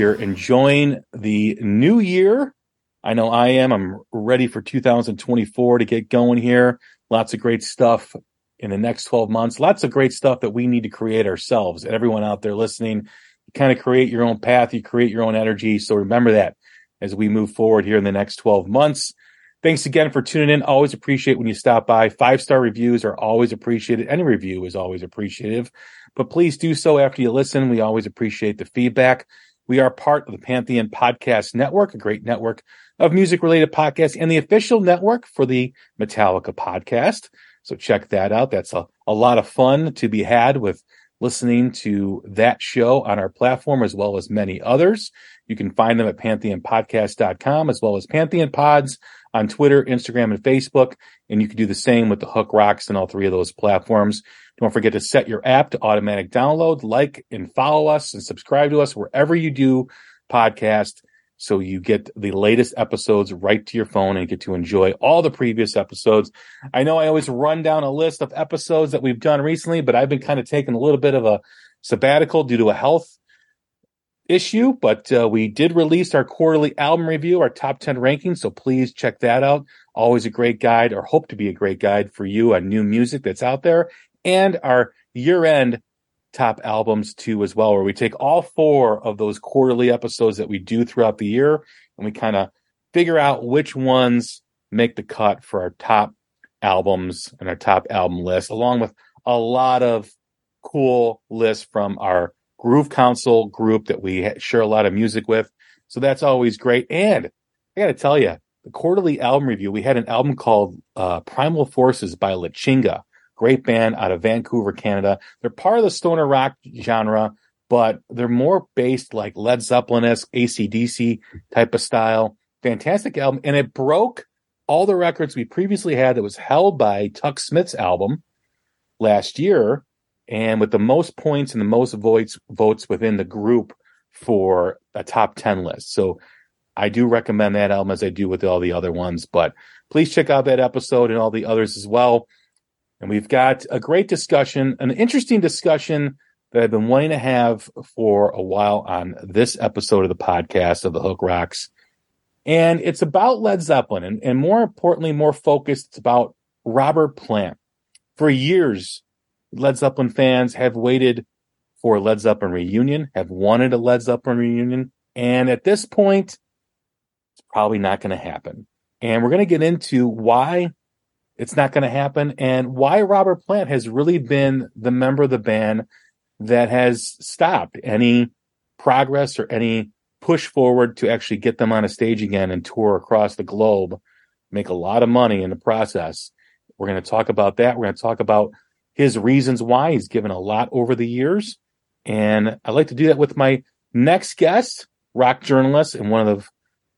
you're enjoying the new year. I know I am. I'm ready for 2024 to get going here. Lots of great stuff in the next 12 months. Lots of great stuff that we need to create ourselves. And everyone out there listening, you kind of create your own path, you create your own energy. So remember that as we move forward here in the next 12 months. Thanks again for tuning in. Always appreciate when you stop by. Five star reviews are always appreciated. Any review is always appreciative, but please do so after you listen. We always appreciate the feedback. We are part of the Pantheon Podcast Network, a great network of music related podcasts and the official network for the Metallica podcast. So check that out. That's a, a lot of fun to be had with listening to that show on our platform as well as many others. You can find them at pantheonpodcast.com as well as Pantheon Pods on Twitter, Instagram, and Facebook. And you can do the same with the Hook Rocks and all three of those platforms. Don't forget to set your app to automatic download, like and follow us and subscribe to us wherever you do podcast. So you get the latest episodes right to your phone and get to enjoy all the previous episodes. I know I always run down a list of episodes that we've done recently, but I've been kind of taking a little bit of a sabbatical due to a health issue, but uh, we did release our quarterly album review, our top 10 rankings. So please check that out. Always a great guide or hope to be a great guide for you on new music that's out there and our year end top albums too, as well, where we take all four of those quarterly episodes that we do throughout the year and we kind of figure out which ones make the cut for our top albums and our top album list, along with a lot of cool lists from our Groove Council group that we share a lot of music with. So that's always great. And I got to tell you, the quarterly album review, we had an album called uh, Primal Forces by La Chinga. Great band out of Vancouver, Canada. They're part of the stoner rock genre, but they're more based like Led Zeppelin-esque, ACDC type of style. Fantastic album. And it broke all the records we previously had that was held by Tuk Smith's album last year and with the most points and the most votes votes within the group for a top 10 list. So I do recommend that album as I do with all the other ones, but please check out that episode and all the others as well. And we've got a great discussion, an interesting discussion that I've been wanting to have for a while on this episode of the podcast of the Hook Rocks. And it's about Led Zeppelin and, and more importantly, more focused, it's about Robert Plant. For years, Led Zeppelin fans have waited for a Led Zeppelin reunion, have wanted a Led Zeppelin reunion. And at this point, it's probably not going to happen. And we're going to get into why it's not going to happen and why Robert Plant has really been the member of the band that has stopped any progress or any push forward to actually get them on a stage again and tour across the globe, make a lot of money in the process. We're going to talk about that. We're going to talk about his reasons why he's given a lot over the years. And I'd like to do that with my next guest, rock journalist and one of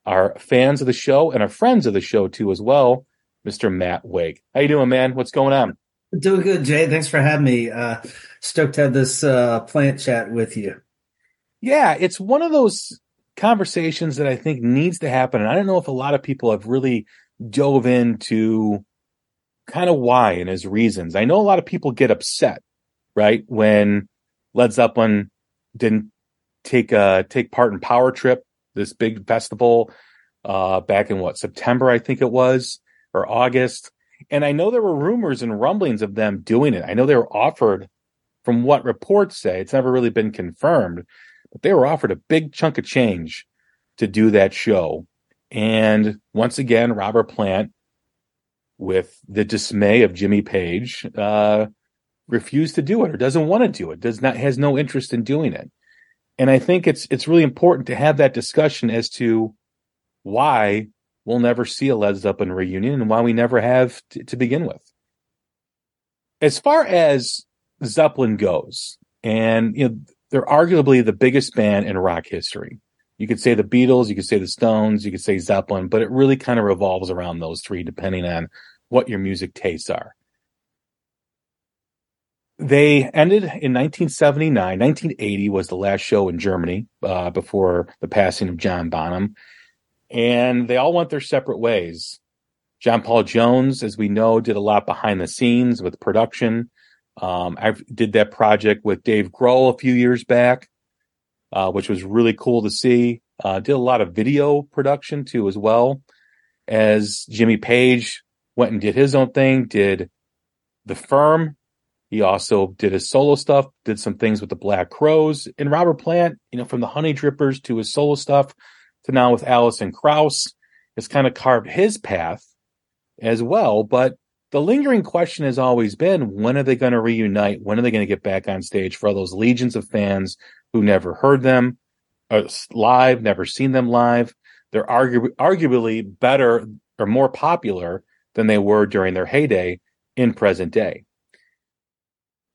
our fans of the show and our friends of the show too as well, Mr. Matt Wake. How you doing, man? What's going on? Doing good, Jay. Thanks for having me. Uh, stoked to have this uh, plant chat with you. Yeah, it's one of those conversations that I think needs to happen. And I don't know if a lot of people have really dove into kind of why and his reasons. I know a lot of people get upset, right, when Led Zeppelin didn't take uh take part in Power Trip, this big festival uh back in what September I think it was or August. And I know there were rumors and rumblings of them doing it. I know they were offered from what reports say, it's never really been confirmed, but they were offered a big chunk of change to do that show. And once again, Robert Plant, with the dismay of Jimmy Page, uh, refused to do it or doesn't want to do it, does not has no interest in doing it. And I think it's it's really important to have that discussion as to why we'll never see a Led Zeppelin reunion and why we never have t- to begin with. as far as Zeppelin goes, and you know, they're arguably the biggest band in rock history. You could say the Beatles, you could say the Stones, you could say Zeppelin, but it really kind of revolves around those three, depending on what your music tastes are. They ended in 1979. 1980 was the last show in Germany uh, before the passing of John Bonham. And they all went their separate ways. John Paul Jones, as we know, did a lot behind the scenes with production. Um, I did that project with Dave Grohl a few years back, uh, which was really cool to see. Uh, did a lot of video production too, as well as Jimmy Page went and did his own thing, did the firm. He also did his solo stuff, did some things with the Black Crowes and Robert Plant, you know, from the Honeydrippers to his solo stuff to now with Alison Krauss has kind of carved his path as well. But the lingering question has always been when are they going to reunite? When are they going to get back on stage for all those legions of fans who never heard them uh, live, never seen them live? They're argu- arguably better or more popular than they were during their heyday in present day.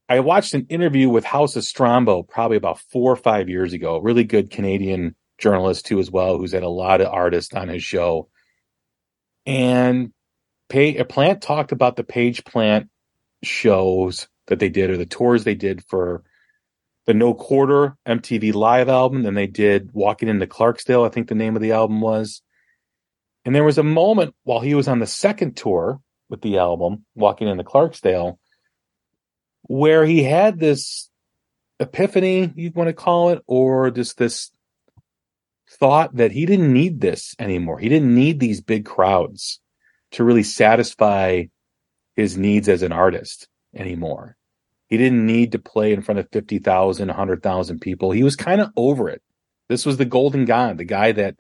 I watched an interview with House of Strombo probably about four or five years ago, a really good Canadian journalist too as well, who's had a lot of artists on his show. And Pay, Plant talked about the Page Plant shows that they did or the tours they did for the No Quarter MTV Live album. Then they did Walking into Clarksdale, I think the name of the album was. And there was a moment while he was on the second tour with the album, Walking into Clarksdale, where he had this epiphany, you want to call it, or just this thought that he didn't need this anymore. He didn't need these big crowds to really satisfy his needs as an artist anymore. He didn't need to play in front of 50,000, 100,000 people. He was kind of over it. This was the golden guy, the guy that,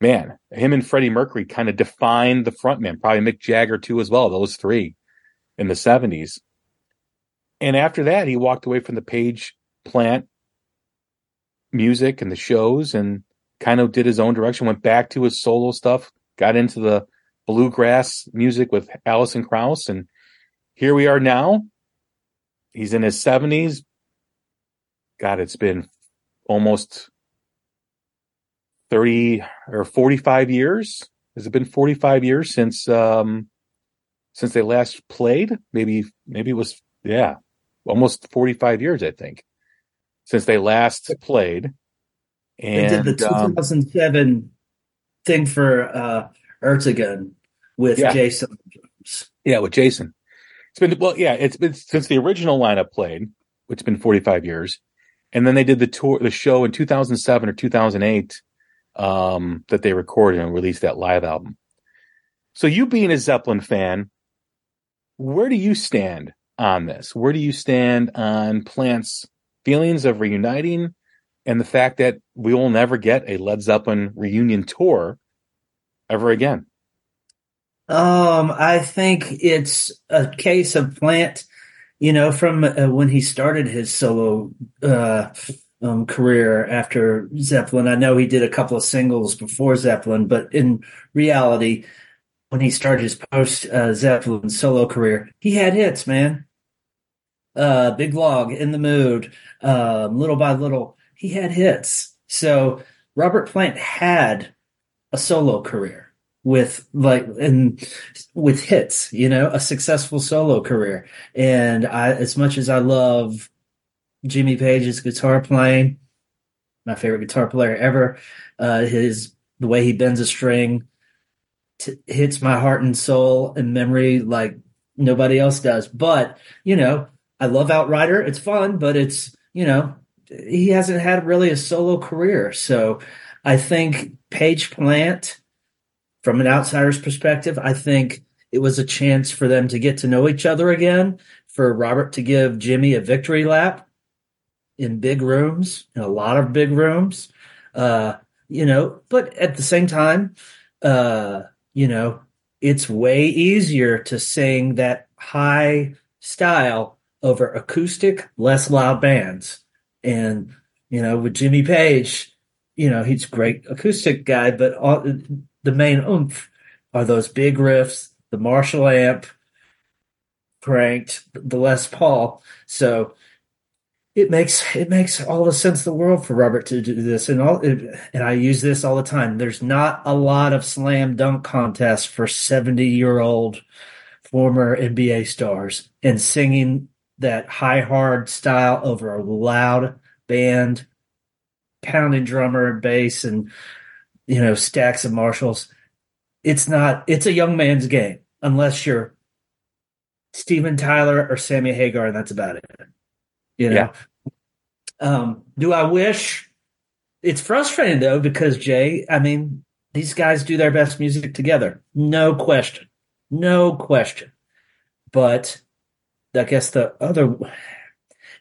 man, him and Freddie Mercury kind of defined the frontman, probably Mick Jagger too as well, those three in the 70s. And after that, he walked away from the Page plant music and the shows and kind of did his own direction, went back to his solo stuff, got into the bluegrass music with Alison Krauss. And here we are now. He's in his 70s. God, it's been almost 30 or 45 years. Has it been 45 years since um since they last played? Maybe maybe it was yeah, almost 45 years I think since they last played. And they did the 2007 um, thing for uh Ertegun with yeah. Jason. Yeah, with Jason. It's been well, yeah, it's been since the original lineup played, which has been 45 years. And then they did the tour the show in 2007 or 2008 um that they recorded and released that live album. So you being a Zeppelin fan, where do you stand on this? Where do you stand on Plant's feelings of reuniting and the fact that we will never get a Led Zeppelin reunion tour ever again? Um, I think it's a case of Plant, you know, from uh, when he started his solo uh, um, career after Zeppelin. I know he did a couple of singles before Zeppelin, but in reality, when he started his post uh, Zeppelin solo career, he had hits, man. Uh, Big Log, In the Mood, um, Little by Little, he had hits. So Robert Plant had a solo career with like and with hits, you know, a successful solo career. And I as much as I love Jimmy Page's guitar playing, my favorite guitar player ever, uh his the way he bends a string t- hits my heart and soul and memory like nobody else does. But, you know, I love Outrider. It's fun, but it's, you know, he hasn't had really a solo career. So I think Page Plant from an outsider's perspective, I think it was a chance for them to get to know each other again, for Robert to give Jimmy a victory lap in big rooms, in a lot of big rooms. Uh, you know, but at the same time, uh, you know, it's way easier to sing that high style over acoustic, less loud bands. And, you know, with Jimmy Page, you know, he's a great acoustic guy, but all, the main oomph are those big riffs, the Marshall amp, cranked the Les Paul. So it makes it makes all the sense in the world for Robert to do this, and all and I use this all the time. There's not a lot of slam dunk contests for 70 year old former NBA stars and singing that high hard style over a loud band, pounding drummer and bass, and you know stacks of Marshalls. It's not. It's a young man's game unless you're Steven Tyler or Sammy Hagar, and that's about it. You know. Yeah. Um, do I wish? It's frustrating though because Jay. I mean, these guys do their best music together, no question, no question. But I guess the other.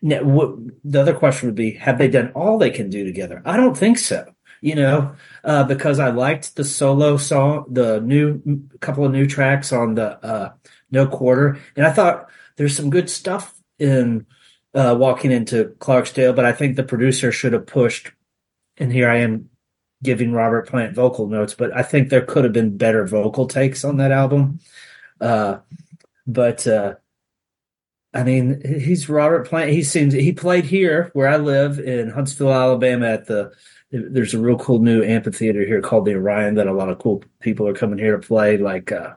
The other question would be: Have they done all they can do together? I don't think so. You know, uh, because I liked the solo song, the new couple of new tracks on the uh, No Quarter, and I thought there's some good stuff in uh, walking into Clarksdale, but I think the producer should have pushed. And here I am giving Robert Plant vocal notes, but I think there could have been better vocal takes on that album. Uh, but uh, I mean, he's Robert Plant. He seems he played here where I live in Huntsville, Alabama. At the there's a real cool new amphitheater here called the Orion that a lot of cool people are coming here to play. Like, uh,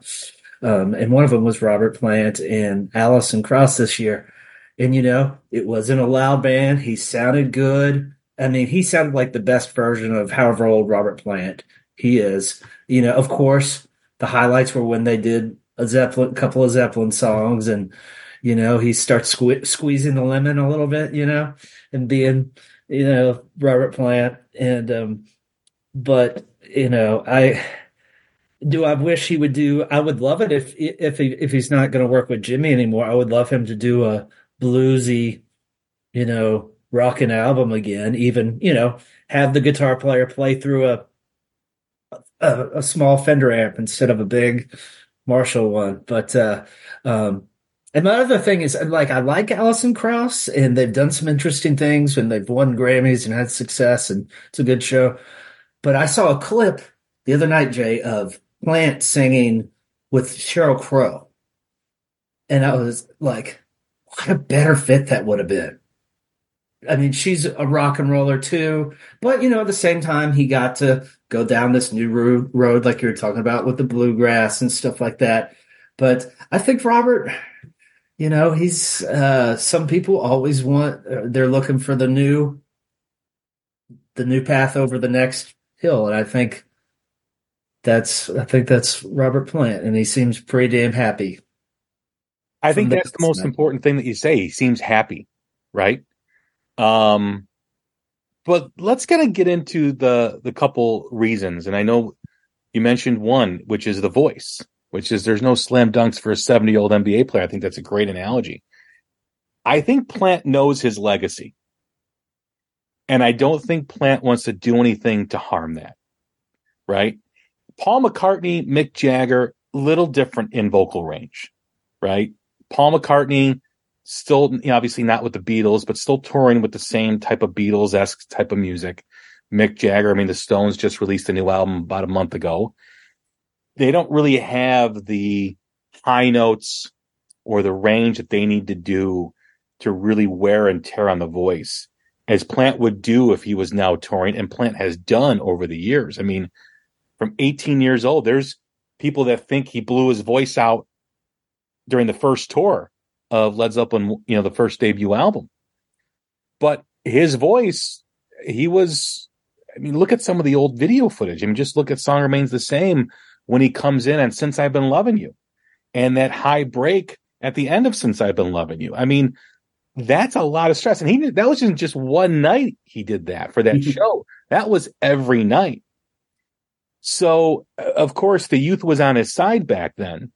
um, and one of them was Robert Plant and Alison Krauss this year. And, you know, it wasn't a loud band. He sounded good. I mean, he sounded like the best version of however old Robert Plant he is. You know, of course, the highlights were when they did a Zeppelin, couple of Zeppelin songs, and you know, he starts sque- squeezing the lemon a little bit, you know, and being, you know, Robert Plant. And, um, but you know, I do. I wish he would do. I would love it if if he if he's not going to work with Jimmy anymore. I would love him to do a bluesy, you know, rocking album again. Even you know, have the guitar player play through a a, a small Fender amp instead of a big Marshall one. But uh, um, and my other thing is like I like Alison Krauss, and they've done some interesting things, and they've won Grammys and had success, and it's a good show. But I saw a clip the other night, Jay, of Plant singing with Sheryl Crow, and I was like, what a better fit that would have been. I mean, she's a rock and roller too, but you know, at the same time, he got to go down this new road, like you were talking about with the bluegrass and stuff like that. But I think Robert, you know, he's, uh, some people always want, uh, they're looking for the new, the new path over the next hill. And I think that's, I think that's Robert Plant and he seems pretty damn happy. I think that's the most important thing that you say. He seems happy, right? Um, but let's kind of get into the the couple reasons, and I know you mentioned one, which is the voice, which is there's no slam dunks for a 70 year old NBA player. I think that's a great analogy. I think Plant knows his legacy, and I don't think Plant wants to do anything to harm that. Right? Paul McCartney, Mick Jagger, little different in vocal range, right? Paul McCartney still you know, obviously not with the Beatles, but still touring with the same type of Beatles esque type of music. Mick Jagger, I mean, the Stones just released a new album about a month ago. They don't really have the high notes or the range that they need to do to really wear and tear on the voice as Plant would do if he was now touring and Plant has done over the years. I mean, from 18 years old, there's people that think he blew his voice out during the first tour of Led Zeppelin, you know, the first debut album. But his voice, he was, I mean, look at some of the old video footage. I mean, just look at Song Remains the Same when he comes in and Since I've Been Loving You and that high break at the end of Since I've Been Loving You. I mean, that's a lot of stress. And he, that wasn't just one night he did that for that mm-hmm. show. That was every night. So, of course, the youth was on his side back then.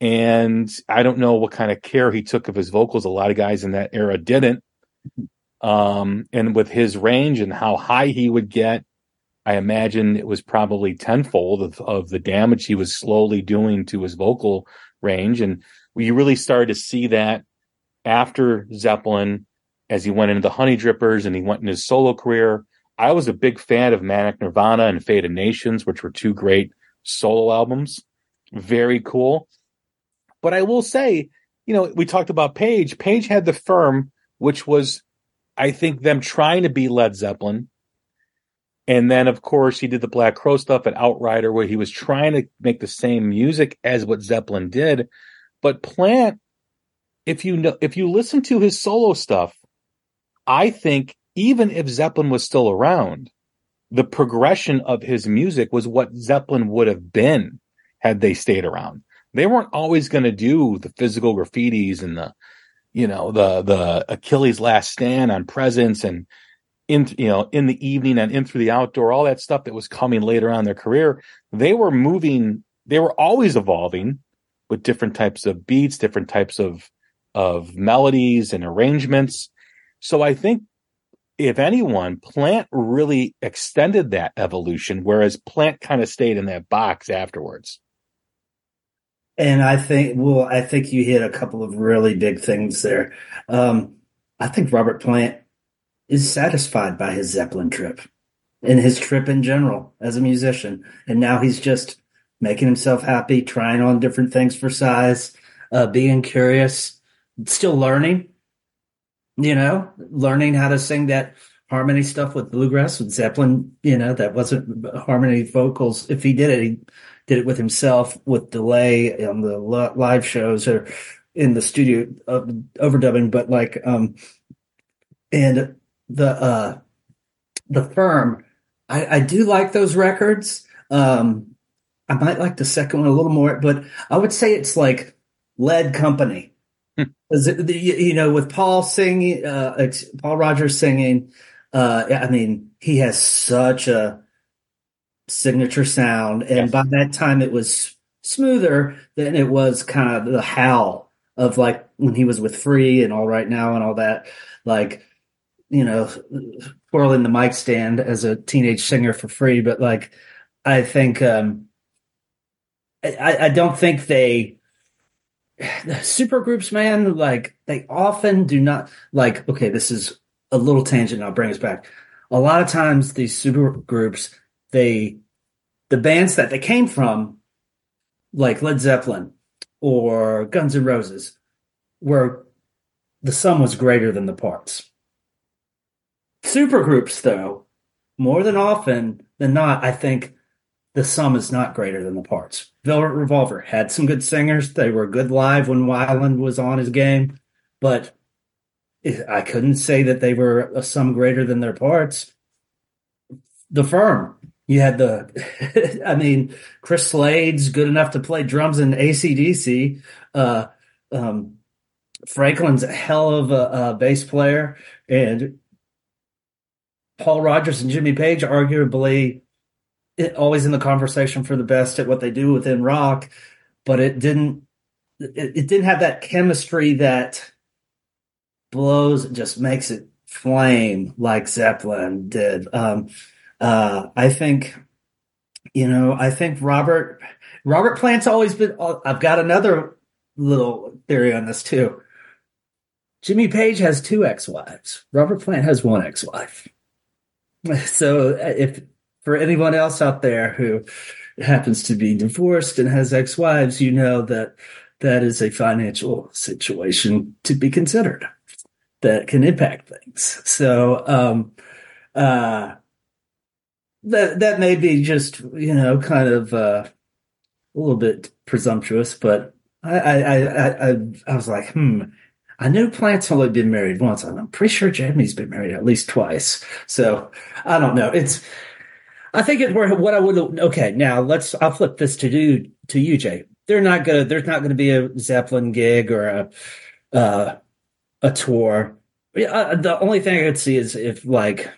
And I don't know what kind of care he took of his vocals. A lot of guys in that era didn't. Um, and with his range and how high he would get, I imagine it was probably tenfold of, of the damage he was slowly doing to his vocal range. And we really started to see that after Zeppelin as he went into the Honeydrippers and he went in his solo career. I was a big fan of Manic Nirvana and Fate of Nations, which were two great solo albums. Very cool. But I will say you know, we talked about Page. Page had the firm, which was, I think, them trying to be Led Zeppelin. And then, of course, he did the Black Crow stuff at Outrider, where he was trying to make the same music as what Zeppelin did. But Plant, if you know, if you listen to his solo stuff, I think even if Zeppelin was still around, the progression of his music was what Zeppelin would have been had they stayed around. They weren't always going to do the physical graffitis and the, you know, the, the Achilles last stand on presence and in, you know, in the evening and in through the outdoor, all that stuff that was coming later on in their career. They were moving, they were always evolving with different types of beats, different types of, of melodies and arrangements. So I think if anyone, Plant really extended that evolution, whereas Plant kind of stayed in that box afterwards. And I think, well, I think you hit a couple of really big things there. Um, I think Robert Plant is satisfied by his Zeppelin trip and his trip in general as a musician. And now he's just making himself happy, trying on different things for size, uh, being curious, still learning you know, learning how to sing that harmony stuff with bluegrass with Zeppelin, you know, that wasn't harmony vocals. If he did it, he did it with himself with delay on the live shows or in the studio uh, overdubbing. But like, um, and the, uh, the firm, I, I do like those records. Um, I might like the second one a little more, but I would say it's like Lead Company you know, with Paul singing, uh, Paul Rodgers singing, uh, I mean, he has such a signature sound, and yes. by that time it was smoother than it was kind of the howl of like when he was with Free and All Right Now and all that, like you know, twirling the mic stand as a teenage singer for free. But like, I think, um, I, I don't think they super groups, man, like they often do not like, okay, this is a little tangent. I'll bring us back. A lot of times these super groups, they, the bands that they came from, like Led Zeppelin or Guns N' Roses, where the sum was greater than the parts. Super groups, though, more than often than not, I think the sum is not greater than the parts. Velvet Revolver had some good singers. They were good live when Weiland was on his game, but I couldn't say that they were a sum greater than their parts. The firm, you had the, I mean, Chris Slade's good enough to play drums in ACDC. Uh, um, Franklin's a hell of a, a bass player, and Paul Rodgers and Jimmy Page arguably always in the conversation for the best at what they do within rock, but it didn't it, it didn't have that chemistry that blows just makes it flame like Zeppelin did. Um, uh, I think, you know, I think Robert Robert Plant's always been. Uh, I've got another little theory on this too. Jimmy Page has two ex-wives. Robert Plant has one ex-wife. So uh, if for anyone else out there who happens to be divorced and has ex-wives, you know that that is a financial situation to be considered that can impact things. So, um, uh, that, that may be just, you know, kind of, uh, a little bit presumptuous, but I, I, I, I, I was like, hmm, I know Plant's only been married once. I'm pretty sure Jamie's been married at least twice. So I don't know. It's, I think it's where what I would. Okay, now let's. I'll flip this to do to you, Jay. They're not gonna. There's not gonna be a Zeppelin gig or a uh, a tour. Uh, the only thing I could see is if like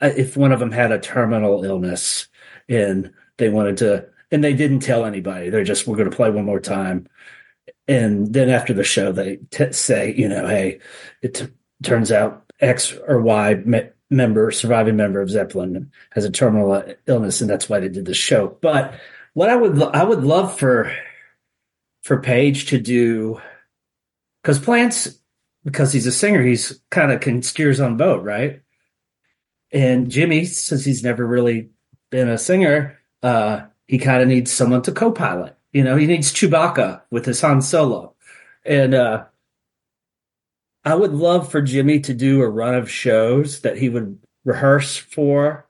uh, if one of them had a terminal illness and they wanted to, and they didn't tell anybody. They're just we're going to play one more time, and then after the show they t- say, you know, hey, it t- turns out X or Y member, surviving member of Zeppelin, has a terminal illness, and that's why they did the show. But what I would I would love for for Page to do because Plants because he's a singer, he's kind of can steers on boat, right? And Jimmy, since he's never really been a singer, uh, he kind of needs someone to co-pilot You know, he needs Chewbacca with his Han Solo. And uh I would love for Jimmy to do a run of shows that he would rehearse for.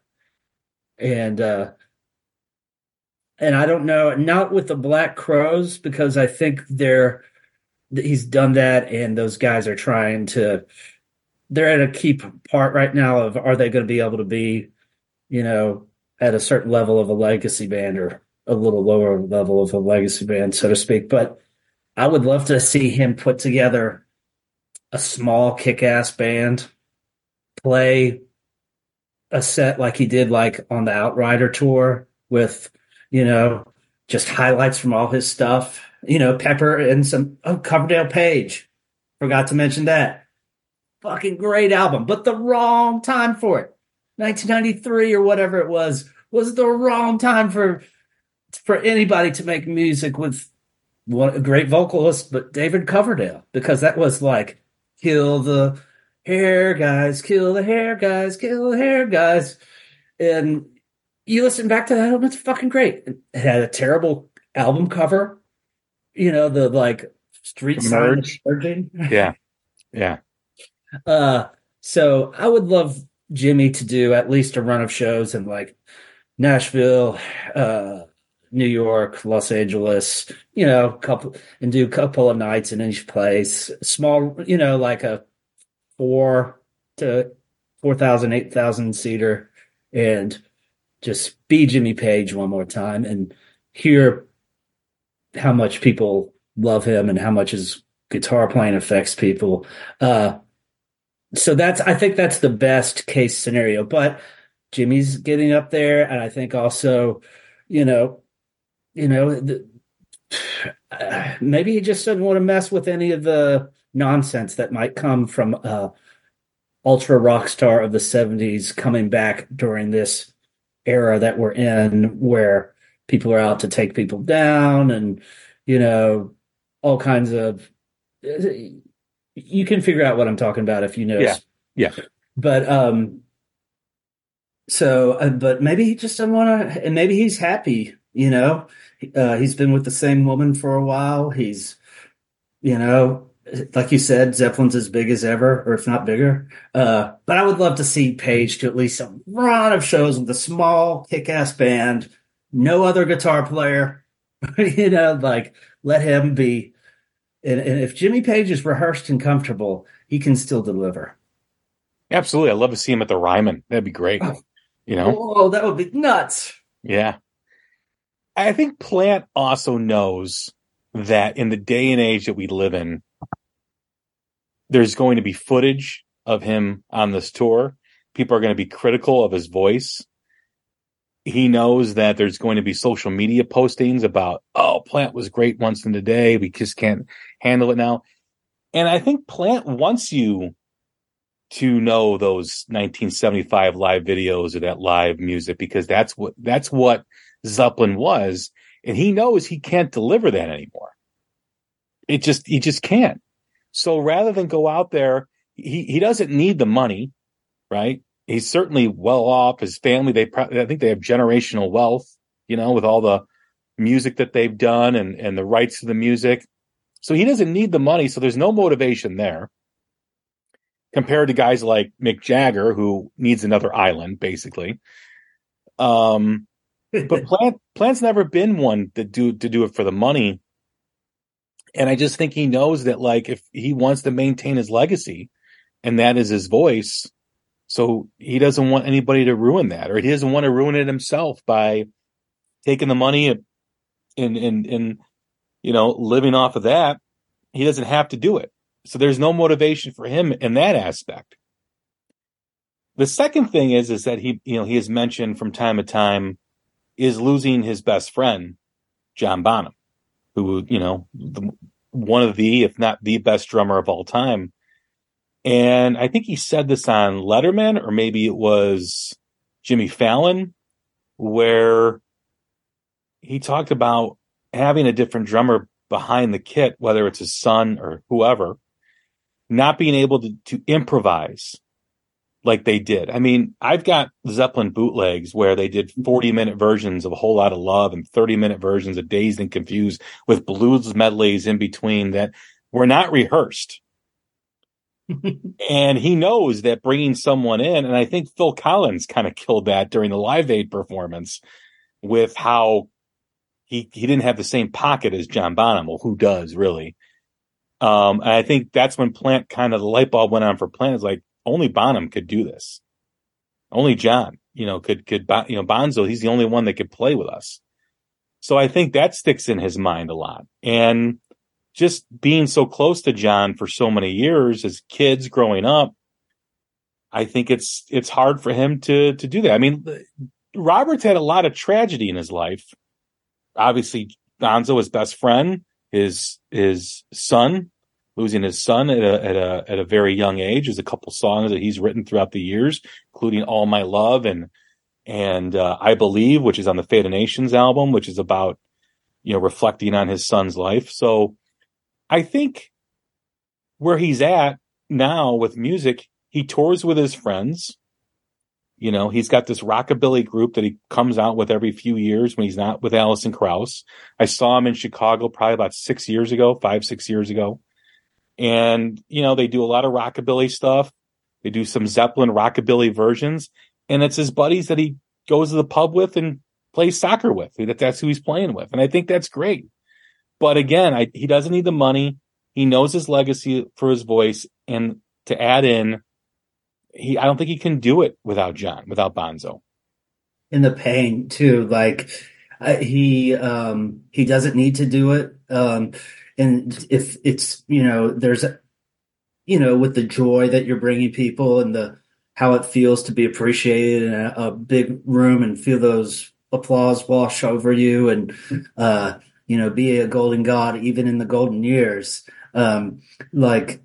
And uh and I don't know, not with the Black Crowes because I think they're he's done that and those guys are trying to they're at a key part right now of are they going to be able to be, you know, at a certain level of a legacy band or a little lower level of a legacy band, so to speak. But I would love to see him put together a small kick ass band, play a set like he did like on the Outrider tour with, you know, just highlights from all his stuff, you know, Pepper and some oh Coverdale Page. Forgot to mention that. Fucking great album, but the wrong time for it. 1993 or whatever it was was the wrong time for for anybody to make music with one a great vocalist, but David Coverdale, because that was like kill the hair guys, kill the hair guys, kill the hair guys. And you listen back to that album, it's fucking great. It had a terrible album cover. You know, the like street sign Merge. merging. Yeah. Yeah. Uh so I would love Jimmy to do at least a run of shows in like Nashville, uh New York, Los Angeles, you know, couple and do a couple of nights in each place. Small, you know, like a four to four thousand, eight thousand seater, and just be Jimmy Page one more time and hear how much people love him and how much his guitar playing affects people. Uh, so that's I think that's the best case scenario. But Jimmy's getting up there, and I think also, you know, you know, the, uh, maybe he just doesn't want to mess with any of the nonsense that might come from uh, ultra rock star of the '70s coming back during this era that we're in, where people are out to take people down, and you know, all kinds of. You can figure out what I'm talking about if you know. Yeah. Yeah. But um, so, uh, but maybe he just doesn't want to, and maybe he's happy. You know, uh, he's been with the same woman for a while. He's, you know, like you said, Zeppelin's as big as ever, or if not bigger. Uh, but I would love to see Page to at least a run of shows with a small kick-ass band, no other guitar player. you know, like let him be. And, and if Jimmy Page is rehearsed and comfortable, he can still deliver. Absolutely. I'd love to see him at the Ryman. That'd be great. You know? Oh, that would be nuts. Yeah. I think Plant also knows that in the day and age that we live in, there's going to be footage of him on this tour. People are going to be critical of his voice. He knows that there's going to be social media postings about, oh, Plant was great once in the day. We just can't handle it now. And I think Plant wants you to know those 1975 live videos or that live music because that's what that's what Zeppelin was, and he knows he can't deliver that anymore. It just he just can't. So rather than go out there, he he doesn't need the money, right? He's certainly well off. His family, they pro- I think they have generational wealth, you know, with all the music that they've done and and the rights to the music. So he doesn't need the money. So there's no motivation there compared to guys like Mick Jagger, who needs another island, basically. Um, but Plant Plant's never been one to do to do it for the money. And I just think he knows that like if he wants to maintain his legacy, and that is his voice, so he doesn't want anybody to ruin that, or he doesn't want to ruin it himself by taking the money and and and, and you know living off of that. He doesn't have to do it. So there's no motivation for him in that aspect. The second thing is, is that he, you know, he has mentioned from time to time is losing his best friend, John Bonham, who, you know, the, one of the, if not the best drummer of all time. And I think he said this on Letterman, or maybe it was Jimmy Fallon, where he talked about having a different drummer behind the kit, whether it's his son or whoever, not being able to, to improvise like they did. I mean, I've got Zeppelin bootlegs where they did 40 minute versions of a whole lot of love and 30 minute versions of dazed and confused with blues medleys in between that were not rehearsed. and he knows that bringing someone in, and I think Phil Collins kind of killed that during the Live Aid performance with how he, he didn't have the same pocket as John Bonham. Well, who does really? Um, and I think that's when Plant kind of the light bulb went on for Plant. Is like only Bonham could do this. Only John, you know, could could you know Bonzo. He's the only one that could play with us. So I think that sticks in his mind a lot. And just being so close to John for so many years as kids growing up, I think it's it's hard for him to to do that. I mean, Robert's had a lot of tragedy in his life. Obviously, Bonzo, his best friend, his his son, losing his son at a at a at a very young age. There's a couple songs that he's written throughout the years, including "All My Love" and and uh, "I Believe," which is on the Fate of Nations album, which is about you know reflecting on his son's life. So I think where he's at now with music, he tours with his friends. You know, he's got this rockabilly group that he comes out with every few years when he's not with Alison Krauss. I saw him in Chicago probably about six years ago, five, six years ago. And, you know, they do a lot of rockabilly stuff. They do some Zeppelin rockabilly versions. And it's his buddies that he goes to the pub with and plays soccer with. That that's who he's playing with. And I think that's great. But again, I, he doesn't need the money. He knows his legacy for his voice. And to add in, he, I don't think he can do it without John, without Bonzo. In the pain too, like he, um, he doesn't need to do it. Um, and if it's, you know, there's, you know, with the joy that you're bringing people and the, how it feels to be appreciated in a, a big room and feel those applause wash over you and, uh, you know, be a golden god even in the golden years. Um, like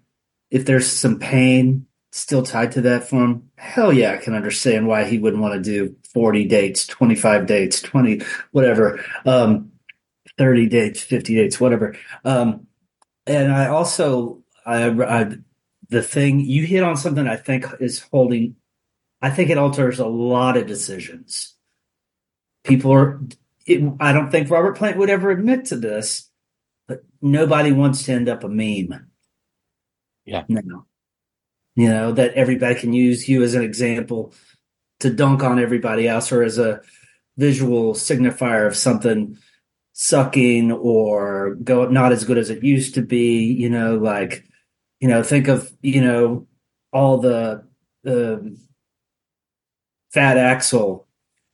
if there's some pain still tied to that for him, hell yeah, I can understand why he wouldn't want to do 40 dates, 25 dates, 20, whatever, um, 30 dates, 50 dates, whatever. Um, and I also, I, I, the thing you hit on something I think is holding, I think it alters a lot of decisions. People are it, I don't think Robert Plant would ever admit to this, but nobody wants to end up a meme. Yeah. No. You know, that everybody can use you as an example to dunk on everybody else or as a visual signifier of something sucking or go not as good as it used to be, you know, like, you know, think of, you know, all the, fat Axl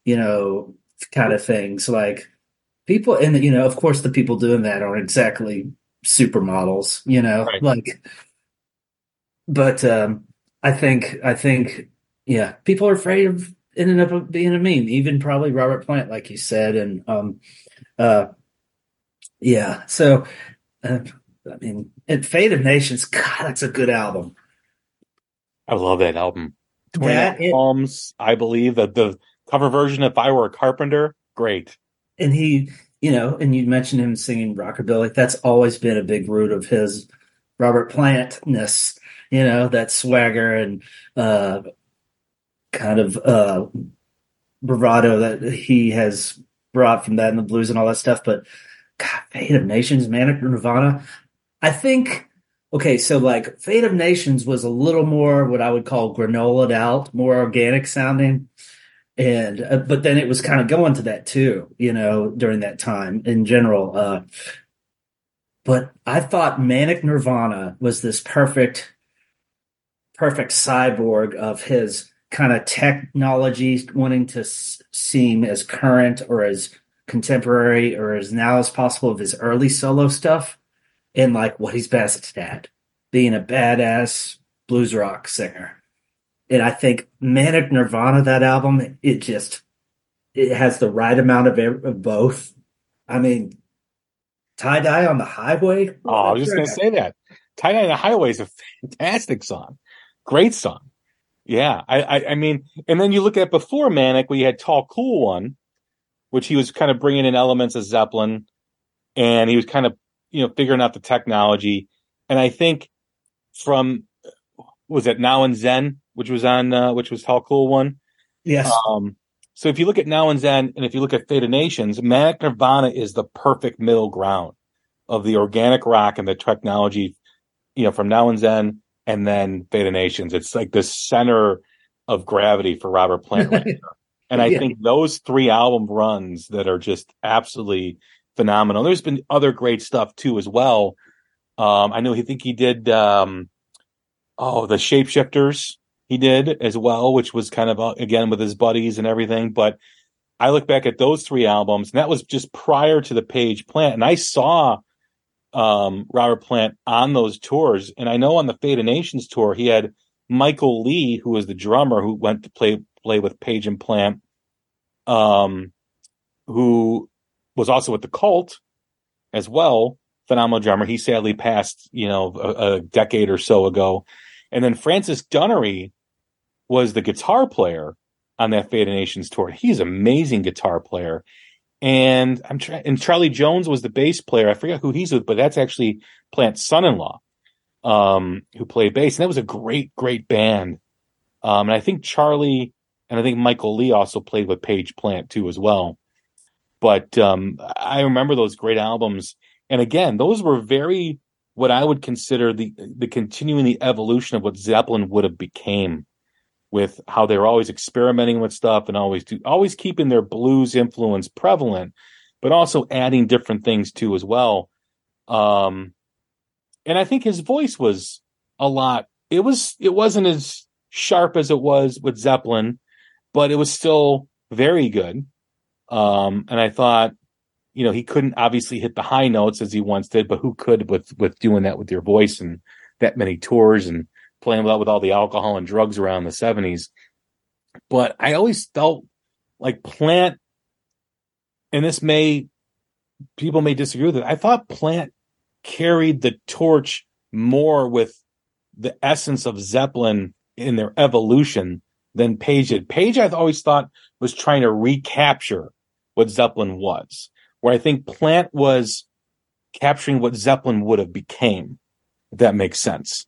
you know, kind of things. Like people, and you know, of course, the people doing that aren't exactly supermodels, you know, right. like. But um, I think I think yeah, people are afraid of ending up being a meme. Even probably Robert Plant, like you said, and um, uh, yeah. So uh, I mean, and Fate of Nations, God, that's a good album. I love that album. Twenty Palms, I believe that the cover version if I were a carpenter, great. And he, you know, and you mentioned him singing rockabilly. That's always been a big root of his Robert Plantness, you know, that swagger and uh, kind of uh, bravado that he has brought from that and the blues and all that stuff. But God, Fate of Nations, Manic Nirvana. I think okay, so like Fate of Nations was a little more what I would call granolaed out, more organic sounding and uh, but then it was kind of going to that too you know during that time in general uh but i thought manic nirvana was this perfect perfect cyborg of his kind of technology wanting to s- seem as current or as contemporary or as now as possible of his early solo stuff and like what he's best at being a badass blues rock singer and I think Manic Nirvana, that album, it just it has the right amount of, of both. I mean, Tie Dye on the Highway. Oh, I was just going to say that. Tie Dye on the Highway is a fantastic song, great song. Yeah, I, I, I mean, and then you look at before Manic, we had Tall Cool One, which he was kind of bringing in elements of Zeppelin, and he was kind of you know figuring out the technology. And I think from was it Now and Zen which was on uh, which was Tall Cool one. Yes. Um, so if you look at Now and Zen, and if you look at Fate of Nations, Manic Nirvana is the perfect middle ground of the organic rock and the technology, you know, from Now and Zen and then Fate of Nations. It's like the center of gravity for Robert Plant. and I Yeah. think those three album runs that are just absolutely phenomenal. There's been other great stuff too as well. Um, I know he think he did um, oh the Shapeshifters he did as well, which was kind of uh, again with his buddies and everything. But I look back at those three albums, and that was just prior to the Page Plant, and I saw um, Robert Plant on those tours, and I know on the Fate of Nations tour he had Michael Lee, who was the drummer who went to play play with Page and Plant, um, who was also with the Cult as well. Phenomenal drummer. He sadly passed, you know, a, a decade or so ago. And then Francis Dunnery was the guitar player on that Fate of Nations tour. He's an amazing guitar player. And I'm trying, and Charlie Jones was the bass player. I forget who he's with, but that's actually Plant's son-in-law, um, who played bass. And that was a great, great band. Um, and I think Charlie and I think Michael Lee also played with Page Plant too as well. But um, I remember those great albums, and again, those were very what I would consider the the continuing the evolution of what Zeppelin would have became, with how they were always experimenting with stuff and always do, always keeping their blues influence prevalent, but also adding different things too as well. Um, and I think his voice was a lot. It was it wasn't as sharp as it was with Zeppelin, but it was still very good. Um, and I thought, you know, he couldn't obviously hit the high notes as he once did, but who could with with doing that with your voice and that many tours and playing with, with all the alcohol and drugs around the seventies. But I always felt like Plant, and this may people may disagree with it. I thought Plant carried the torch more with the essence of Zeppelin in their evolution than Page did. Page, I've always thought was trying to recapture what Zeppelin was, where I think Plant was capturing what Zeppelin would have became. If that makes sense.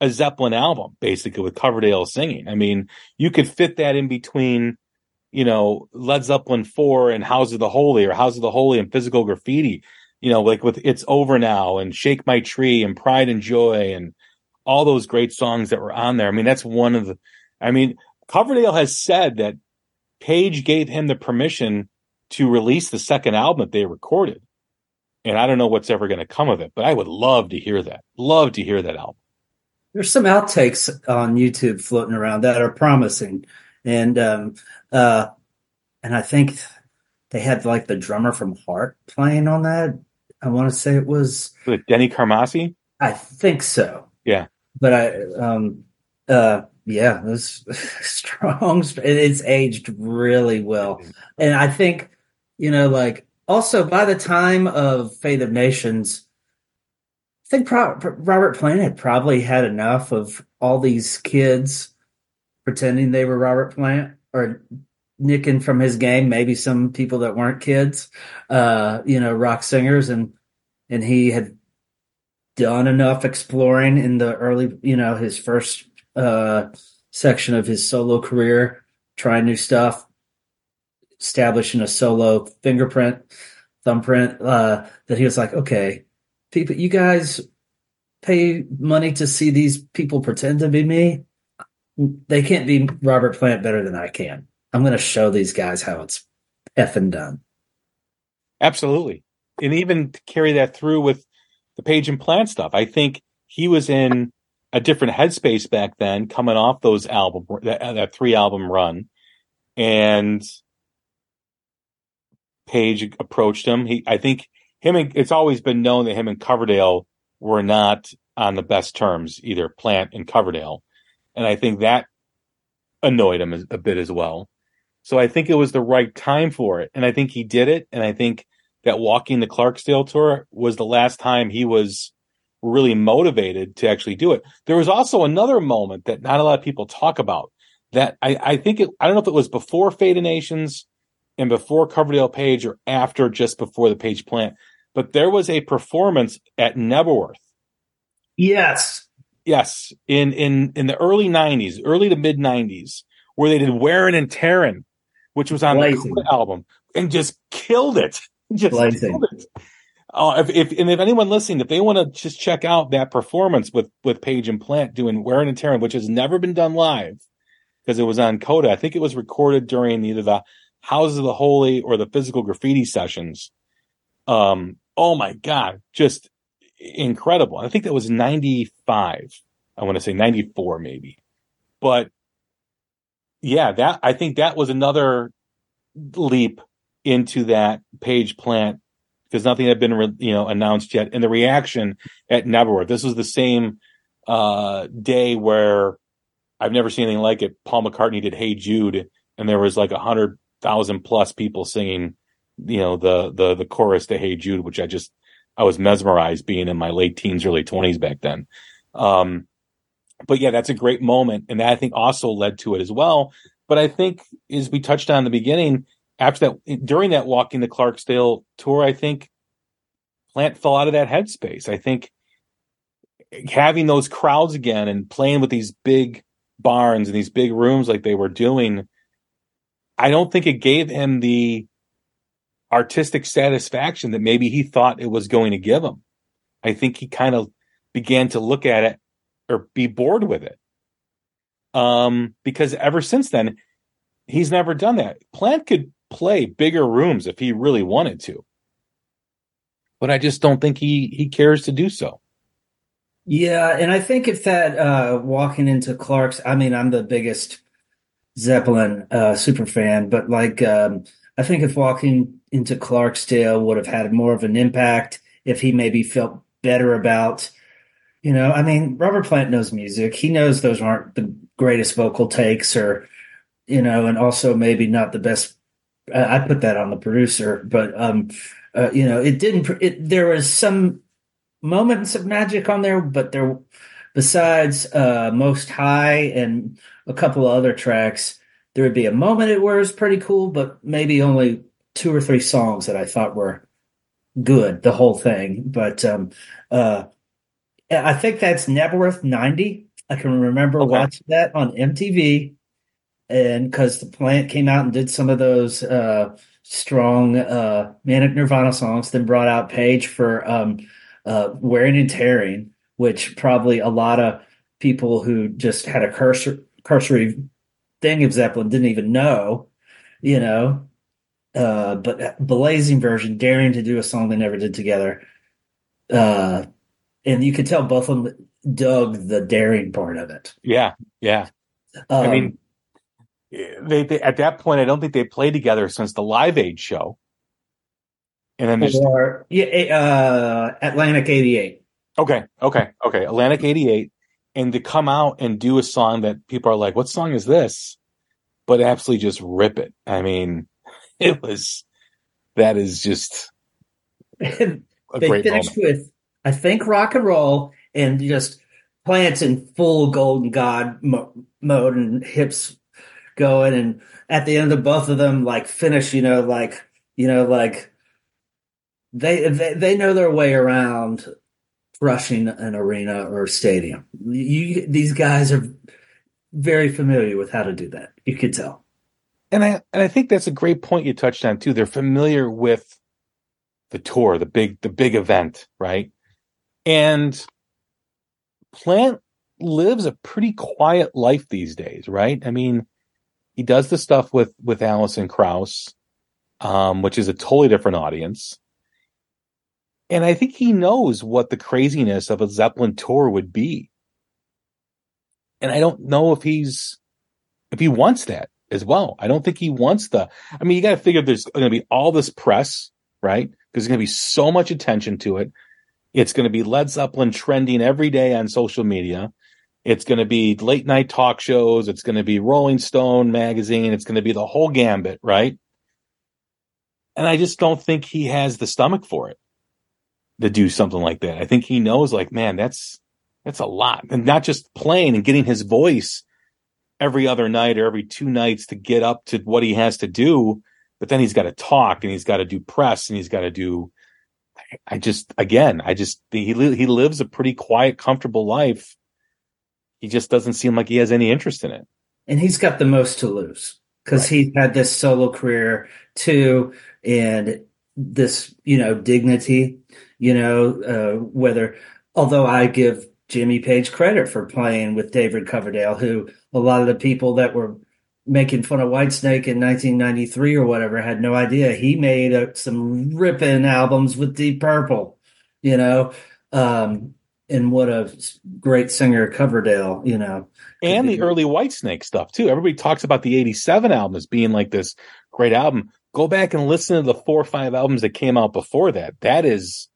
a Zeppelin album, basically, with Coverdale singing. I mean, you could fit that in between, you know, Led Zeppelin 4 and House of the Holy or House of the Holy and Physical Graffiti, you know, like with It's Over Now and Shake My Tree and Pride and Joy and all those great songs that were on there. I mean, that's one of the, I mean, Coverdale has said that Page gave him the permission to release the second album that they recorded. And I don't know what's ever going to come of it, but I would love to hear that. Love to hear that album. There's some outtakes on YouTube floating around that are promising, and um, uh, and I think they had like the drummer from Heart playing on that. I want to say it was With Denny Carmassi? I think so. Yeah. But I um uh yeah, it was strong. It's aged really well. And I think, you know, like also by the time of Fate of Nations, I think Pro- Robert Plant had probably had enough of all these kids pretending they were Robert Plant or nicking from his game, maybe some people that weren't kids, uh, you know, rock singers. And and he had done enough exploring in the early, you know, his first uh section of his solo career, trying new stuff, establishing a solo fingerprint, thumbprint, uh, that he was like, okay, people, you guys pay money to see these people pretend to be me. They can't be Robert Plant better than I can. I'm going to show these guys how it's effing done. Absolutely. And even carry that through with the Page and Plant stuff. I think he was in a different headspace back then, coming off those album, that, that three album run. And Page approached him. He, I think him and it's always been known that him and Coverdale were not on the best terms, either Plant and Coverdale. And I think that annoyed him a bit as well. So I think it was the right time for it. And I think he did it. And I think that walking the Clarksdale tour was the last time he was really motivated to actually do it. There was also another moment that not a lot of people talk about that I, I think it, I don't know if it was before Fate of Nations and before Coverdale Page or after just before the Page plant, but there was a performance at Knebworth. Yes. Yes. In, in, in the early nineties, early to mid nineties, where they did "Wearing and Tearing," which was on Blazing. the album and just killed it. Just Blazing. killed it. Oh, if, if and if anyone listening, if they want to just check out that performance with with Page and Plant doing Wearing and Tearing, which has never been done live because it was on Coda. I think it was recorded during either the Houses of the Holy or the Physical Graffiti sessions. Um, oh my god, just incredible! I think that was ninety five. I want to say ninety four, maybe, but yeah, that I think that was another leap into that Page Plant because nothing had been re- you know announced yet. And the reaction at Knebworth, this was the same uh, day where I've never seen anything like it. Paul McCartney did "Hey Jude," and there was like a hundred thousand plus people singing, you know, the the the chorus to "Hey Jude," which I just I was mesmerized being in my late teens, early twenties back then. Um, but yeah, that's a great moment, and that I think also led to it as well. But I think, as we touched on in the beginning, after that, during that walking the Clarksdale tour, I think Plant fell out of that headspace. I think having those crowds again and playing with these big barns and these big rooms like they were doing, I don't think it gave him the artistic satisfaction that maybe he thought it was going to give him. I think he kind of began to look at it or be bored with it. Um, because ever since then, he's never done that. Plant could play bigger rooms if he really wanted to. But I just don't think he he cares to do so. Yeah, and I think if that uh walking into Clark's, I mean, I'm the biggest Zeppelin uh super fan, but like um I think if walking into Clarksdale would have had more of an impact if he maybe felt better about you know, I mean, Robert Plant knows music. He knows those aren't the greatest vocal takes or you know, and also maybe not the best I put that on the producer, but um, uh, you know, it didn't. It there was some moments of magic on there, but there, besides uh, Most High and a couple of other tracks, there would be a moment it was pretty cool, but maybe only two or three songs that I thought were good. The whole thing, but um, uh, I think that's Knebworth 90. I can remember Okay. watching that on MTV. And because the plant came out and did some of those uh, strong uh, Manic Nirvana songs, then brought out Page for um, uh, Wearing and Tearing, which probably a lot of people who just had a cursor, cursory thing of Zeppelin didn't even know, you know. Uh, but blazing version, daring to do a song they never did together. Uh, and you could tell both of them dug the daring part of it. Yeah, yeah. Um, I mean, they, they at that point, I don't think they played together since the Live Aid show. And then there's or yeah, uh, Atlantic '88. okay, okay, okay. Atlantic '88, and to come out and do a song that people are like, "What song is this?" But absolutely just rip it. I mean, it was that is just a they great finished moment. with, I think, rock and roll and just plants in full golden god mo- mode and hips going. And at the end of both of them, like finish, you know, like you know, like they they, they know their way around crushing an arena or stadium. You these guys are very familiar with how to do that. You could tell. And I and I think that's a great point you touched on too. They're familiar with the tour, the big the big event, right? And Plant lives a pretty quiet life these days, right? I mean, he does the stuff with with Alison Krauss, um, which is a totally different audience. And I think he knows what the craziness of a Zeppelin tour would be. And I don't know if he's if he wants that as well. I don't think he wants the. I mean, you got to figure there's going to be all this press, right? There's going to be so much attention to it. It's going to be Led Zeppelin trending every day on social media. It's going to be late night talk shows. It's going to be Rolling Stone magazine. It's going to be the whole gambit, right? And I just don't think he has the stomach for it to do something like that. I think he knows, like, man, that's that's a lot, and not just playing and getting his voice every other night or every two nights to get up to what he has to do. But then he's got to talk and he's got to do press and he's got to do. I just, again, I just, he, he lives a pretty quiet, comfortable life. He just doesn't seem like he has any interest in it. and he's got the most to lose because he's had this solo career too, and this you know dignity, you know uh, whether. Although I give Jimmy Page credit for playing with David Coverdale, who a lot of the people that were making fun of Whitesnake in 1993 or whatever had no idea he made uh, some ripping albums with Deep Purple, you know. Um, and what a great singer Coverdale, you know. And the early Whitesnake stuff too. Everybody talks about the 87 album as being like this great album. Go back and listen to the four or five albums that came out before that. That is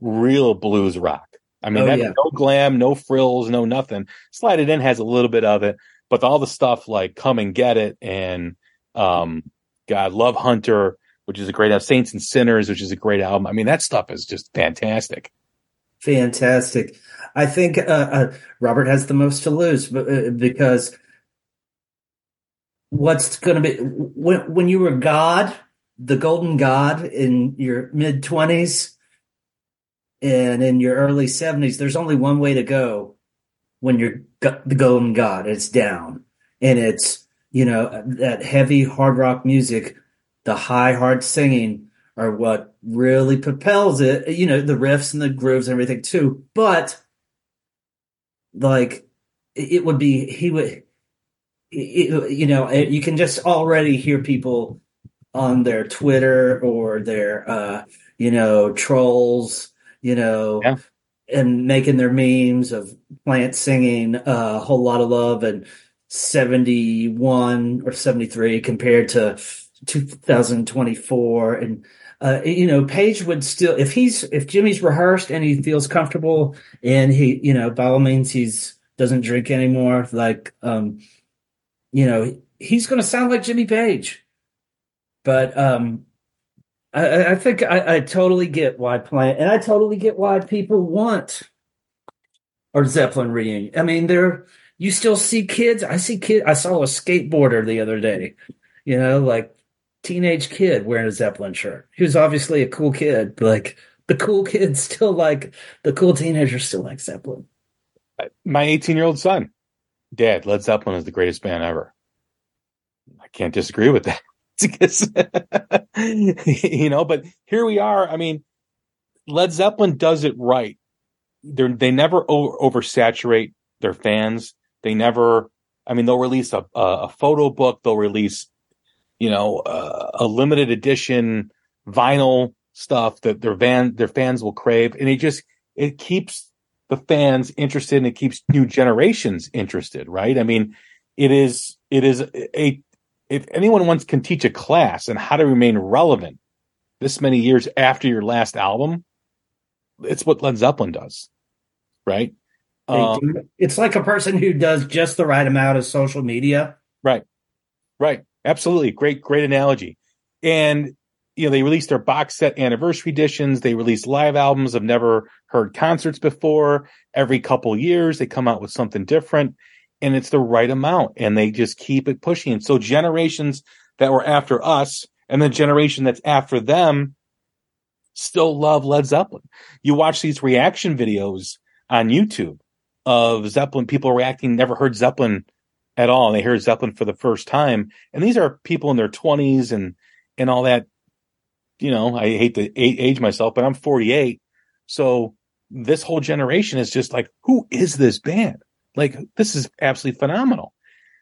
real blues rock. I mean, Oh, yeah. no glam, no frills, no nothing. Slide It In has a little bit of it, but all the stuff like Come and Get It and, um, God, Love Hunter, which is a great album, Saints and Sinners, which is a great album. I mean, that stuff is just fantastic. Fantastic. I think uh, uh, Robert has the most to lose uh, because what's going to be when when you were God, the golden God in your mid twenties and in your early seventies, there's only one way to go when you're the golden God. It's down, and it's you know that heavy hard rock music, the high hard singing are what really propels it. You know, the riffs and the grooves and everything too. But like, it it would be he would, it, you know, it- you can just already hear people on their Twitter or their, uh, you know, trolls, you know, Yeah. and making their memes of Plant singing uh, a whole lot of love and 71 or 73 compared to 2024 and uh, you know page would still if he's if jimmy's rehearsed and he feels comfortable and he you know by all means he's doesn't drink anymore like um you know he's going to sound like jimmy page but um i I- think i, I totally get why plant and i totally get why people want or zeppelin reunion i mean there you still see kids i see kid i saw a skateboarder the other day you know like teenage kid wearing a Zeppelin shirt. He was obviously a cool kid, like, the cool kids still like the cool teenagers still like Zeppelin. My 18 year old son, Dad, Led Zeppelin is the greatest band ever. I can't disagree with that. you know, but here we are. I mean, Led Zeppelin does it right. They're, they never over, oversaturate their fans. They never, I mean, they'll release a, a, a photo book. They'll release, you know, uh, a limited edition vinyl stuff that their van, their fans will crave. And it just, it keeps the fans interested and it keeps new generations interested, right? I mean, it is, it is a, if anyone wants can teach a class on how to remain relevant this many years after your last album, it's what Led Zeppelin does, right? Um, it's like a person who does just the right amount of social media. Right. Right. Absolutely. Great, great analogy. And, you know, they released their box set anniversary editions. They release live albums. I've never heard concerts before. Every couple years, they come out with something different and it's the right amount and they just keep it pushing. So generations that were after us and the generation that's after them still love Led Zeppelin. You watch these reaction videos on YouTube of Zeppelin, people reacting, never heard Zeppelin at all. And they hear Zeppelin for the first time. And these are people in their twenties and, and all that. You know, I hate to age myself, but I'm 48. So this whole generation is just like, who is this band? Like, this is absolutely phenomenal.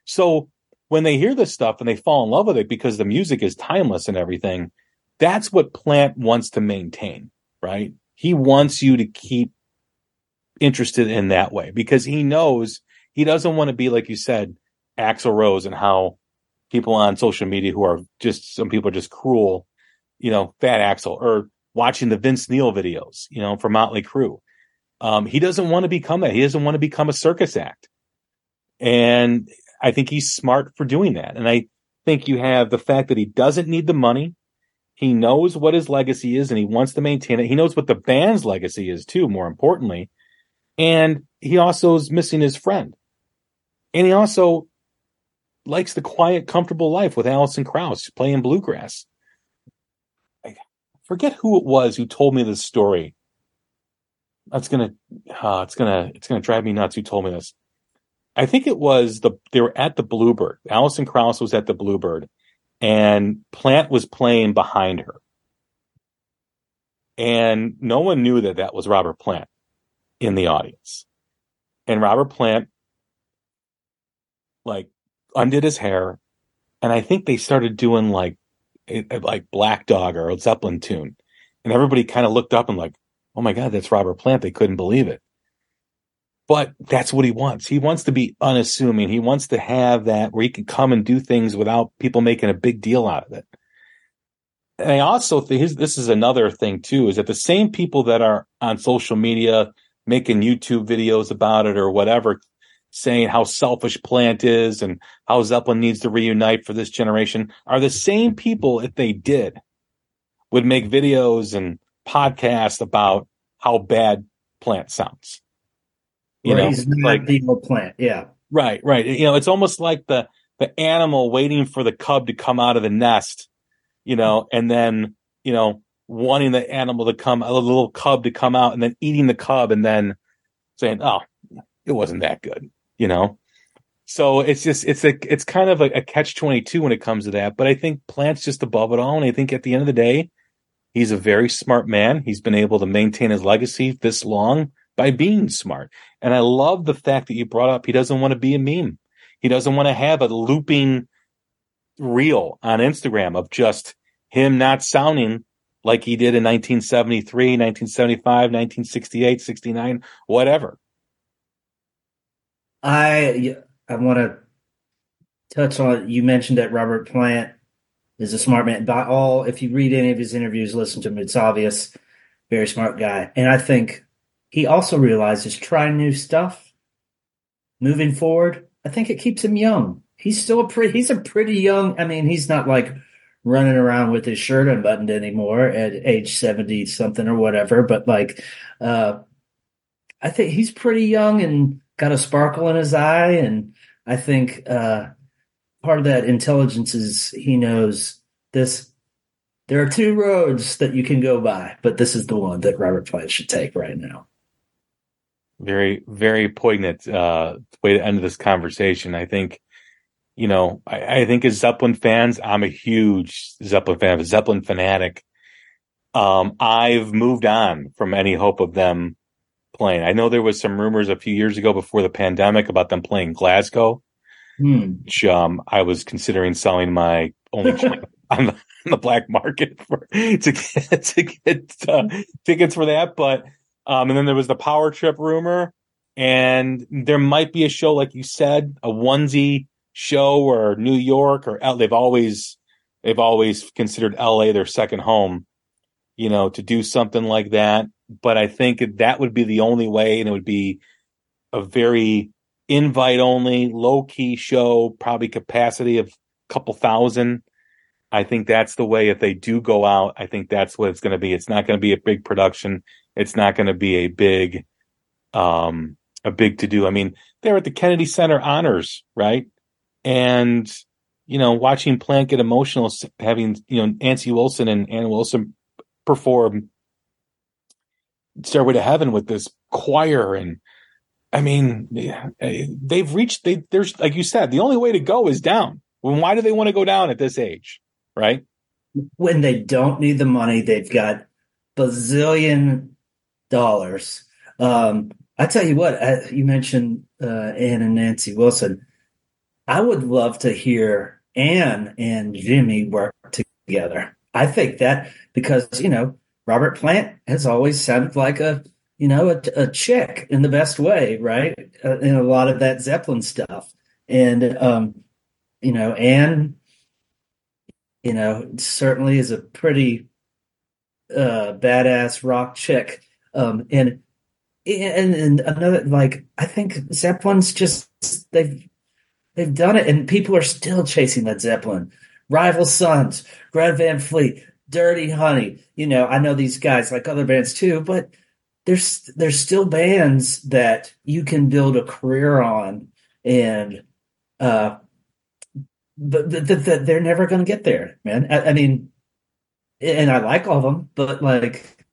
So when they hear this stuff and they fall in love with it because the music is timeless and everything, that's what Plant wants to maintain, right? He wants you to keep interested in that way because he knows he doesn't want to be, like you said, Axl Rose and how people on social media who are just, some people are just cruel, you know, fat Axl or watching the Vince Neil videos, you know, from Motley Crue. Um, he doesn't want to become that. He doesn't want to become a circus act. And I think he's smart for doing that. And I think you have the fact that he doesn't need the money. He knows what his legacy is and he wants to maintain it. He knows what the band's legacy is too, more importantly. And he also is missing his friend. And he also likes the quiet, comfortable life with Alison Krauss playing bluegrass. I forget who it was who told me this story that's gonna uh, it's gonna it's gonna drive me nuts who told me this. I think it was the they were at the bluebird. Alison krauss was at the bluebird and plant was playing behind her. And no one knew that that was robert plant in the audience. And robert plant like undid his hair and i think they started doing like like black dog or a zeppelin tune. And everybody kind of looked up and like oh my God, that's Robert Plant. They couldn't believe it. But that's what he wants. He wants to be unassuming. He wants to have that where he can come and do things without people making a big deal out of it. And I also think this is another thing too, is that the same people that are on social media making YouTube videos about it or whatever, saying how selfish Plant is and how Zeppelin needs to reunite for this generation are the same people, if they did, would make videos and podcast about how bad plant sounds. You know, he's not like the plant. Yeah. Right, right. You know, it's almost like the the animal waiting for the cub to come out of the nest, you know, and then, you know, wanting the animal to come, a little cub to come out and then eating the cub and then saying, Oh, it wasn't that good, you know? So it's just, it's a, it's kind of a, a catch 22 when it comes to that. But I think plants just above it all. And I think at the end of the day, He's a very smart man. He's been able to maintain his legacy this long by being smart. And I love the fact that you brought up he doesn't want to be a meme. He doesn't want to have a looping reel on Instagram of just him not sounding like he did in 1973, 1975, 1968, 69, whatever. I I want to touch on you mentioned that Robert Plant is a smart man. By all, if you read any of his interviews, listen to him, it's obvious, very smart guy. And I think he also realizes trying new stuff, moving forward. I think it keeps him young. He's still a pretty, he's a pretty young. I mean, he's not like running around with his shirt unbuttoned anymore at age 70 something or whatever, but like, uh, I think he's pretty young and got a sparkle in his eye. And I think, uh, part of that intelligence is he knows this there are two roads that you can go by, but this is the one that Robert Plant should take right now. Very, very poignant uh, way to end this conversation. I think, you know, I, I think as Zeppelin fans, I'm a huge Zeppelin fan, a Zeppelin fanatic. Um, I've moved on from any hope of them playing. I know there was some rumors a few years ago before the pandemic about them playing Glasgow, Hmm. which um, I was considering selling my only on the, on the black market for to get to get uh, tickets for that. But um, and then there was the Power Trip rumor, and there might be a show like you said, a onesie show or New York or L- they've always they've always considered L.A. their second home. You know, to do something like that, but I think that would be the only way, and it would be a very invite only, low key show, probably capacity of a couple thousand. I think that's the way if they do go out, I think that's what it's going to be. It's not going to be a big production. It's not going to be a big, um, a big to do. I mean, they're at the Kennedy Center honors, right? And, you know, watching Plant get emotional, having, you know, Nancy Wilson and Ann Wilson perform Stairway to Heaven with this choir and, I mean, eh, they've reached. They there's like you said, the only way to go is down. Well, why do they want to go down at this age, right? When they don't need the money, they've got bazillion dollars. Um, I tell you what, uh, you mentioned uh, Ann and Nancy Wilson. I would love to hear Ann and Jimmy work together. I think that because you know Robert Plant has always sounded like a you know a, a chick in the best way, right? Uh, in a lot of that Zeppelin stuff, and um, you know Ann, you know certainly is a pretty uh, badass rock chick, um, and and and another like I think Zeppelin's just they've they've done it, and people are still chasing that Zeppelin. Rival Sons, Greta Van Fleet, Dirty Honey. You know, I know these guys like other bands too, but there's there's still bands that you can build a career on, and uh, but th- th- th- they're never going to get there, man. I, I mean, and I like all of them, but like,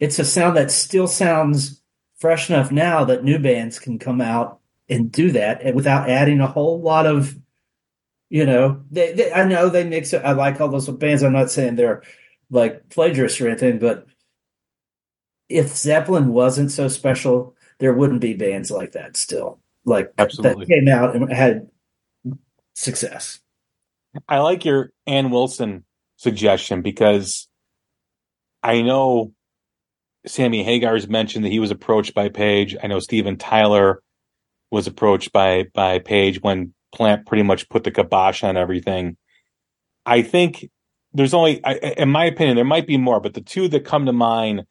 it's a sound that still sounds fresh enough now that new bands can come out and do that without adding a whole lot of you know they, they i know they mix it i like all those bands i'm not saying they're like plagiarists or anything but if zeppelin wasn't so special there wouldn't be bands like that still like Absolutely. that came out and had success I like your Ann Wilson suggestion because I know Sammy Hagar's mentioned that he was approached by Page. I know Steven Tyler was approached by by Page when Plant pretty much put the kibosh on everything. I think there's only, I, in my opinion, there might be more, but the two that come to mind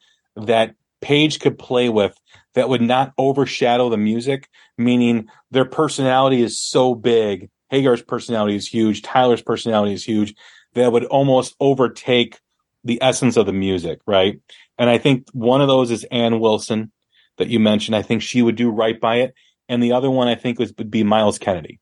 that Page could play with that would not overshadow the music, meaning their personality is so big. Hagar's personality is huge. Tyler's personality is huge. That would almost overtake the essence of the music, right? And I think one of those is Ann Wilson that you mentioned. I think she would do right by it. And the other one I think would be Myles Kennedy.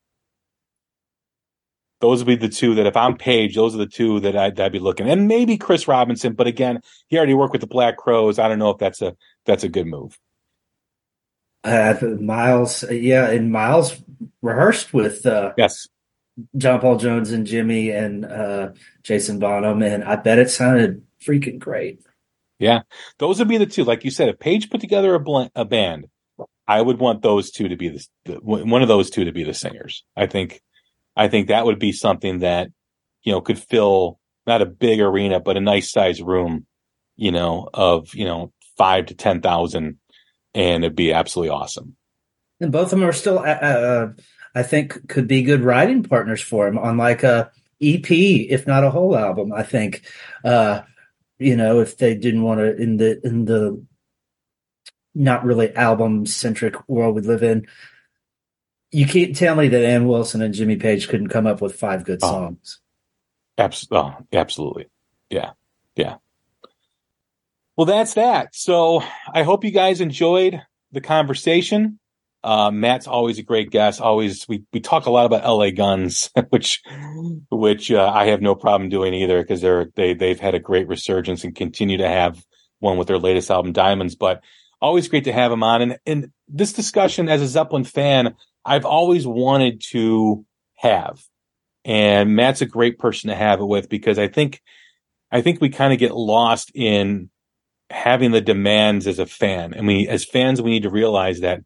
Those would be the two that if I'm Page, those are the two that I'd, I'd be looking. And maybe Chris Robinson, but again, he already worked with the Black Crowes. I don't know if that's a that's a good move. uh, myles yeah and myles rehearsed with uh Yes. John Paul Jones and Jimmy and uh, Jason Bonham, and I bet it sounded freaking great. Yeah, those would be the two. Like you said, if Page put together a, bl- a band, I would want those two to be the, the one of those two to be the singers. I think, I think that would be something that you know could fill not a big arena, but a nice size room, you know, of you know five to ten thousand, and it'd be absolutely awesome. And both of them are still, uh, uh, I think, could be good writing partners for him on like a EP, if not a whole album. I think, uh, you know, if they didn't want to in the in the not really album centric world we live in. You can't tell me that Ann Wilson and Jimmy Page couldn't come up with five good Oh. songs. Abs- oh, absolutely. Yeah. Yeah. Well, that's that. So I hope you guys enjoyed the conversation. Uh, Matt's always a great guest. Always, we, we talk a lot about LA Guns, which, which, uh, I have no problem doing either because they're, they, they've had a great resurgence and continue to have one with their latest album, Diamonds. But always great to have him on. And, and this discussion as a Zeppelin fan, I've always wanted to have. And Matt's a great person to have it with because I think, I think we kind of get lost in having the demands as a fan. And we, as fans, we need to realize that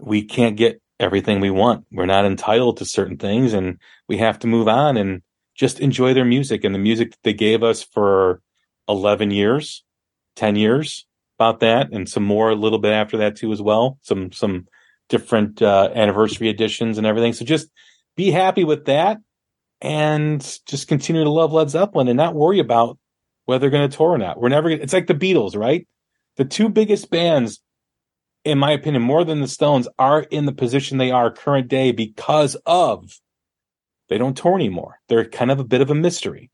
we can't get everything we want. We're not entitled to certain things and we have to move on and just enjoy their music and the music that they gave us for 11 years, 10 years about that and some more a little bit after that too as well. Some, some different, uh, anniversary editions and everything. So just be happy with that and just continue to love Led Zeppelin and not worry about whether they're going to tour or not. We're never, it's like the Beatles, right? The two biggest bands, in my opinion, more than the Stones are in the position they are current day because of they don't tour anymore. They're kind of a bit of a mystery.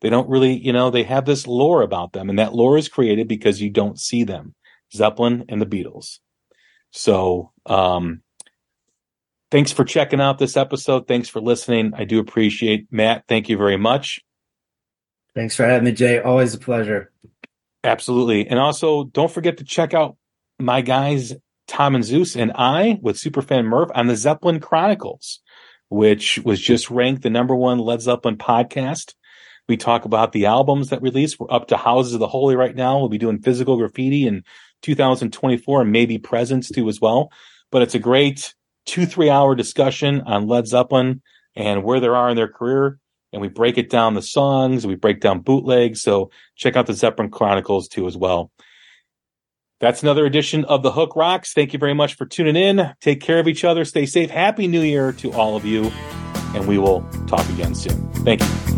They don't really, you know, they have this lore about them and that lore is created because you don't see them. Zeppelin and the Beatles. So, um, thanks for checking out this episode. Thanks for listening. I do appreciate Matt. Thank you very much. Thanks for having me, Jay. Always a pleasure. Absolutely. And also don't forget to check out my guys, Tom and Zeus and I with Superfan Murph on the Zeppelin Chronicles, which was just ranked the number one Led Zeppelin podcast. We talk about the albums that released. We're up to Houses of the Holy right now. We'll be doing physical graffiti in 2024 and maybe Presence too as well. But it's a great two, three hour discussion on Led Zeppelin and where they are in their career. And we break it down the songs, we break down bootlegs. So check out the Zeppelin Chronicles too as well. That's another edition of the Hook Rocks. Thank you very much for tuning in. Take care of each other. Stay safe. Happy New Year to all of you. And we will talk again soon. Thank you.